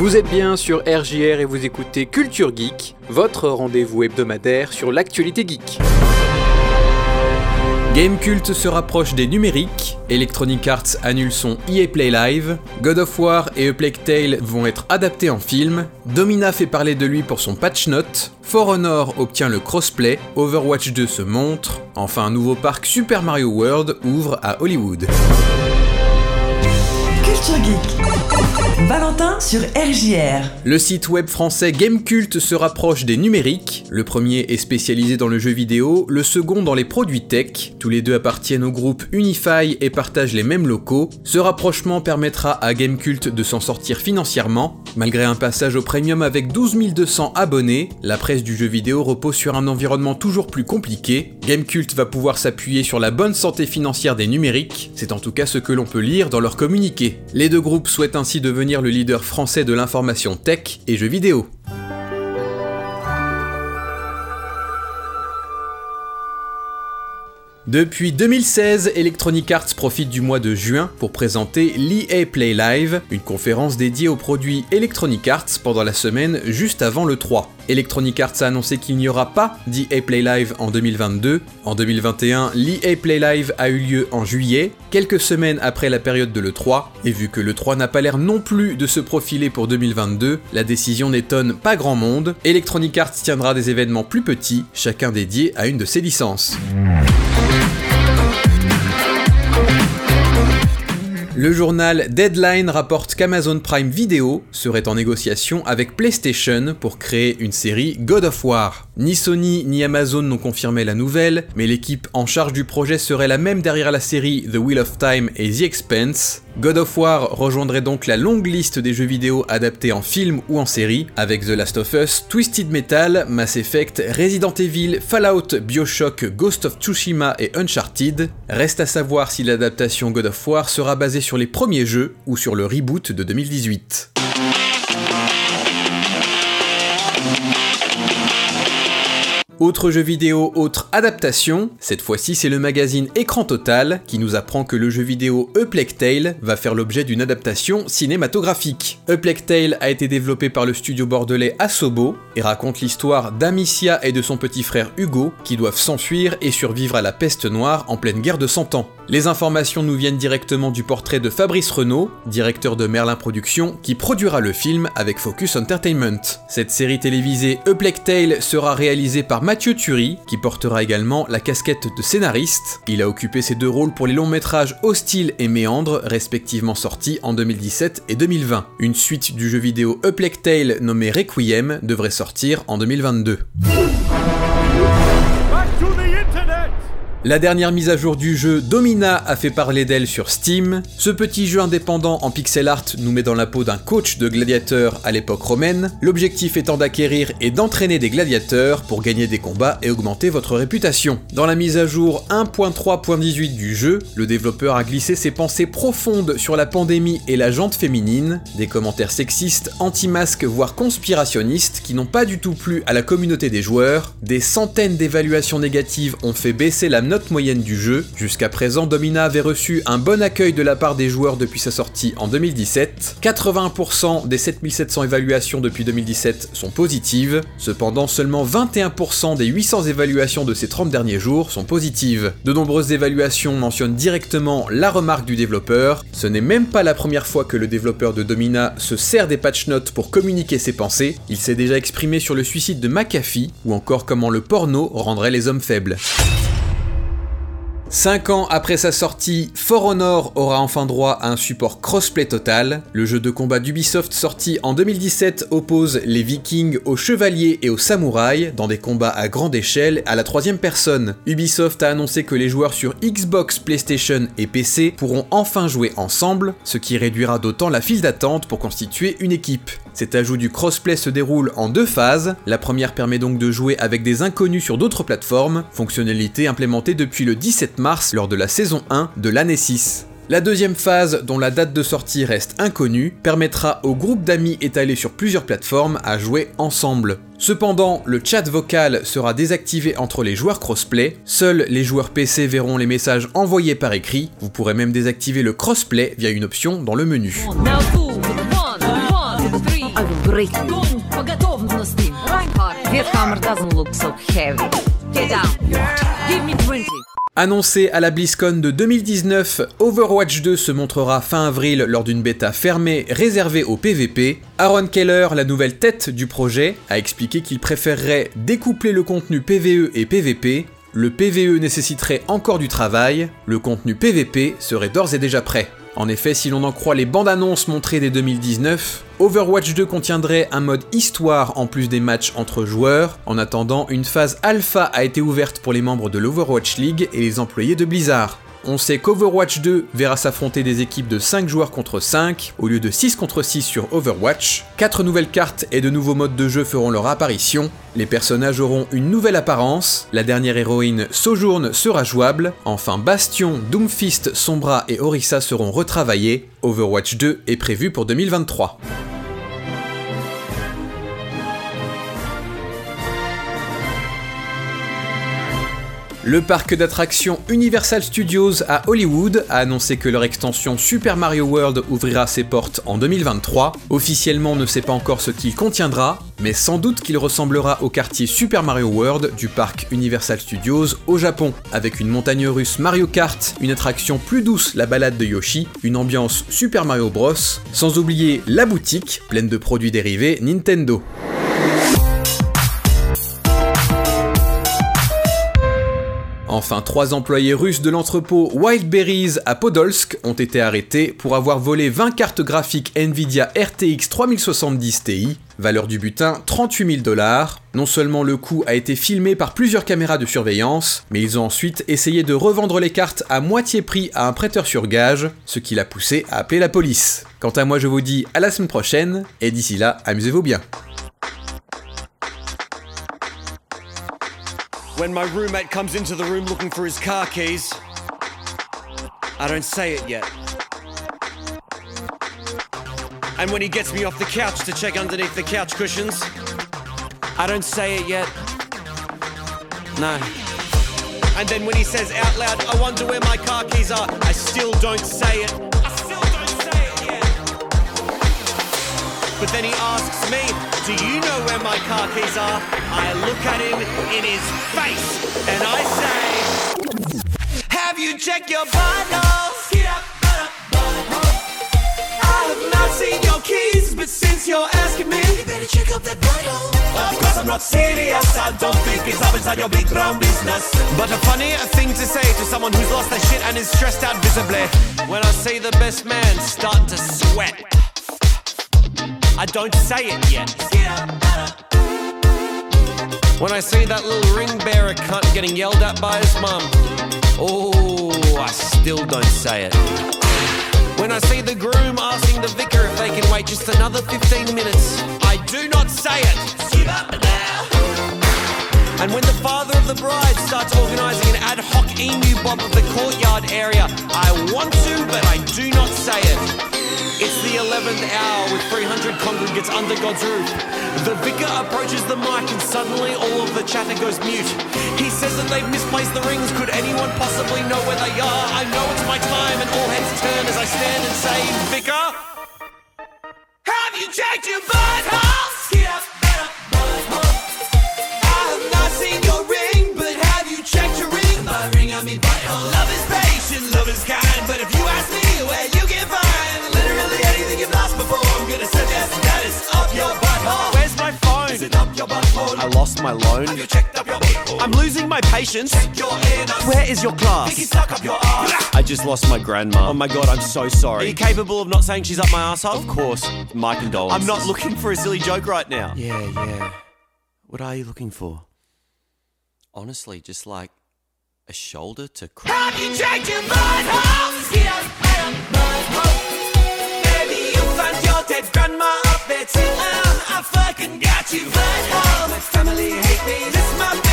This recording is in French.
Vous êtes bien sur RJR et vous écoutez Culture Geek, votre rendez-vous hebdomadaire sur l'actualité geek. Gamecult se rapproche des numériques, Electronic Arts annule son EA Play Live, God of War et A Tale vont être adaptés en film, Domina fait parler de lui pour son patch note, For Honor obtient le crossplay, Overwatch 2 se montre, enfin un nouveau parc Super Mario World ouvre à Hollywood. Valentin sur RJR. Le site web français Gamecult se rapproche des numériques. Le premier est spécialisé dans le jeu vidéo, le second dans les produits tech. Tous les deux appartiennent au groupe Unify et partagent les mêmes locaux. Ce rapprochement permettra à Gamecult de s'en sortir financièrement. Malgré un passage au premium avec 12 200 abonnés, la presse du jeu vidéo repose sur un environnement toujours plus compliqué. Gamecult va pouvoir s'appuyer sur la bonne santé financière des numériques. C'est en tout cas ce que l'on peut lire dans leur communiqué. Les deux groupes souhaitent ainsi devenir le leader français de l'information tech et jeux vidéo. Depuis 2016, Electronic Arts profite du mois de juin pour présenter l'EA Play Live, une conférence dédiée aux produits Electronic Arts pendant la semaine juste avant le 3. Electronic Arts a annoncé qu'il n'y aura pas d'EA Play Live en 2022. En 2021, l'EA Play Live a eu lieu en juillet, quelques semaines après la période de l'E3, et vu que l'E3 n'a pas l'air non plus de se profiler pour 2022, la décision n'étonne pas grand monde. Electronic Arts tiendra des événements plus petits, chacun dédié à une de ses licences. Le journal Deadline rapporte qu'Amazon Prime Video serait en négociation avec PlayStation pour créer une série God of War. Ni Sony ni Amazon n'ont confirmé la nouvelle, mais l'équipe en charge du projet serait la même derrière la série The Wheel of Time et The Expense. God of War rejoindrait donc la longue liste des jeux vidéo adaptés en film ou en série, avec The Last of Us, Twisted Metal, Mass Effect, Resident Evil, Fallout, Bioshock, Ghost of Tsushima et Uncharted. Reste à savoir si l'adaptation God of War sera basée sur les premiers jeux ou sur le reboot de 2018. Autre jeu vidéo, autre adaptation, cette fois-ci c'est le magazine Écran Total qui nous apprend que le jeu vidéo A Tale va faire l'objet d'une adaptation cinématographique. A Tale a été développé par le studio bordelais Asobo et raconte l'histoire d'Amicia et de son petit frère Hugo qui doivent s'enfuir et survivre à la peste noire en pleine guerre de 100 ans. Les informations nous viennent directement du portrait de Fabrice Renault, directeur de Merlin Productions, qui produira le film avec Focus Entertainment. Cette série télévisée A Plague Tale sera réalisée par Mathieu Turi, qui portera également la casquette de scénariste. Il a occupé ces deux rôles pour les longs métrages Hostile et Méandre, respectivement sortis en 2017 et 2020. Une suite du jeu vidéo A Plague Tale nommé Requiem devrait sortir en 2022. La dernière mise à jour du jeu Domina a fait parler d'elle sur Steam. Ce petit jeu indépendant en pixel art nous met dans la peau d'un coach de gladiateurs à l'époque romaine, l'objectif étant d'acquérir et d'entraîner des gladiateurs pour gagner des combats et augmenter votre réputation. Dans la mise à jour 1.3.18 du jeu, le développeur a glissé ses pensées profondes sur la pandémie et la jante féminine, des commentaires sexistes, anti-masques voire conspirationnistes qui n'ont pas du tout plu à la communauté des joueurs, des centaines d'évaluations négatives ont fait baisser la note moyenne du jeu. Jusqu'à présent, Domina avait reçu un bon accueil de la part des joueurs depuis sa sortie en 2017. 80% des 7700 évaluations depuis 2017 sont positives, cependant seulement 21% des 800 évaluations de ces 30 derniers jours sont positives. De nombreuses évaluations mentionnent directement la remarque du développeur. Ce n'est même pas la première fois que le développeur de Domina se sert des patch notes pour communiquer ses pensées. Il s'est déjà exprimé sur le suicide de McAfee ou encore comment le porno rendrait les hommes faibles. 5 ans après sa sortie, For Honor aura enfin droit à un support crossplay total. Le jeu de combat d'Ubisoft sorti en 2017 oppose les vikings aux chevaliers et aux samouraïs dans des combats à grande échelle à la troisième personne. Ubisoft a annoncé que les joueurs sur Xbox, PlayStation et PC pourront enfin jouer ensemble, ce qui réduira d'autant la file d'attente pour constituer une équipe. Cet ajout du crossplay se déroule en deux phases. La première permet donc de jouer avec des inconnus sur d'autres plateformes, fonctionnalité implémentée depuis le 17 mars lors de la saison 1 de l'année 6. La deuxième phase, dont la date de sortie reste inconnue, permettra au groupe d'amis étalés sur plusieurs plateformes à jouer ensemble. Cependant, le chat vocal sera désactivé entre les joueurs crossplay, seuls les joueurs PC verront les messages envoyés par écrit, vous pourrez même désactiver le crossplay via une option dans le menu. will break you. Гонь по готовности. Reinhardt. That hammer doesn't look so heavy. Get down. Give me 20. Annoncé à la BlizzCon de 2019, Overwatch 2 se montrera fin avril lors d'une bêta fermée réservée au PvP. Aaron Keller, la nouvelle tête du projet, a expliqué qu'il préférerait découpler le contenu PvE et PvP. Le PvE nécessiterait encore du travail, le contenu PvP serait d'ores et déjà prêt. En effet, si l'on en croit les bandes annonces montrées dès 2019, Overwatch 2 contiendrait un mode histoire en plus des matchs entre joueurs. En attendant, une phase alpha a été ouverte pour les membres de l'Overwatch League et les employés de Blizzard. On sait qu'Overwatch 2 verra s'affronter des équipes de 5 joueurs contre 5 au lieu de 6 contre 6 sur Overwatch. 4 nouvelles cartes et de nouveaux modes de jeu feront leur apparition. Les personnages auront une nouvelle apparence. La dernière héroïne Sojourn sera jouable. Enfin Bastion, Doomfist, Sombra et Orisa seront retravaillés. Overwatch 2 est prévu pour 2023. Le parc d'attractions Universal Studios à Hollywood a annoncé que leur extension Super Mario World ouvrira ses portes en 2023. Officiellement, on ne sait pas encore ce qu'il contiendra, mais sans doute qu'il ressemblera au quartier Super Mario World du parc Universal Studios au Japon, avec une montagne russe Mario Kart, une attraction plus douce, la balade de Yoshi, une ambiance Super Mario Bros, sans oublier la boutique, pleine de produits dérivés Nintendo. Enfin, trois employés russes de l'entrepôt Wildberries à Podolsk ont été arrêtés pour avoir volé 20 cartes graphiques Nvidia RTX 3070 Ti, valeur du butin 38 000 dollars. Non seulement le coup a été filmé par plusieurs caméras de surveillance, mais ils ont ensuite essayé de revendre les cartes à moitié prix à un prêteur sur gage, ce qui l'a poussé à appeler la police. Quant à moi, je vous dis à la semaine prochaine, et d'ici là, amusez-vous bien. When my roommate comes into the room looking for his car keys, I don't say it yet. And when he gets me off the couch to check underneath the couch cushions, I don't say it yet. No. And then when he says out loud, I wonder where my car keys are, I still don't say it. I still don't say it yet. But then he asks me, Do you know where my car keys are? I look at him in his face and I say, Have you checked your buttholes? Get up, butt butthole. I have not seen your keys, but since you're asking me, you better check up that butthole. Of course I'm not serious, I don't think it's up inside your big brown business. But a funny thing to say to someone who's lost their shit and is stressed out visibly. When I see the best man starting to sweat. I don't say it yet. When I see that little ring bearer cunt getting yelled at by his mum, oh, I still don't say it. When I see the groom asking the vicar if they can wait just another 15 minutes, I do not say it. And when the father of the bride starts organising an ad hoc emu bob of the courtyard area, I want to, but I do not say it. It's the 11th hour with 300 congregants under God's roof. The vicar approaches the mic and suddenly all of the chatter goes mute. He says that they've misplaced the rings. Could anyone possibly know where they are? I know it's my time and all heads turn as I stand and say, Vicar, have you checked your butthole? my loan. I'm losing my patience. Where is your class? Your I just lost my grandma. Oh my god, I'm so sorry. Are you capable of not saying she's up my asshole? Of course. My condolences. I'm not looking for a silly joke right now. Yeah, yeah. What are you looking for? Honestly, just like a shoulder to cry. Maybe grandma up there too. I fucking got you. But oh, family hate me. This my.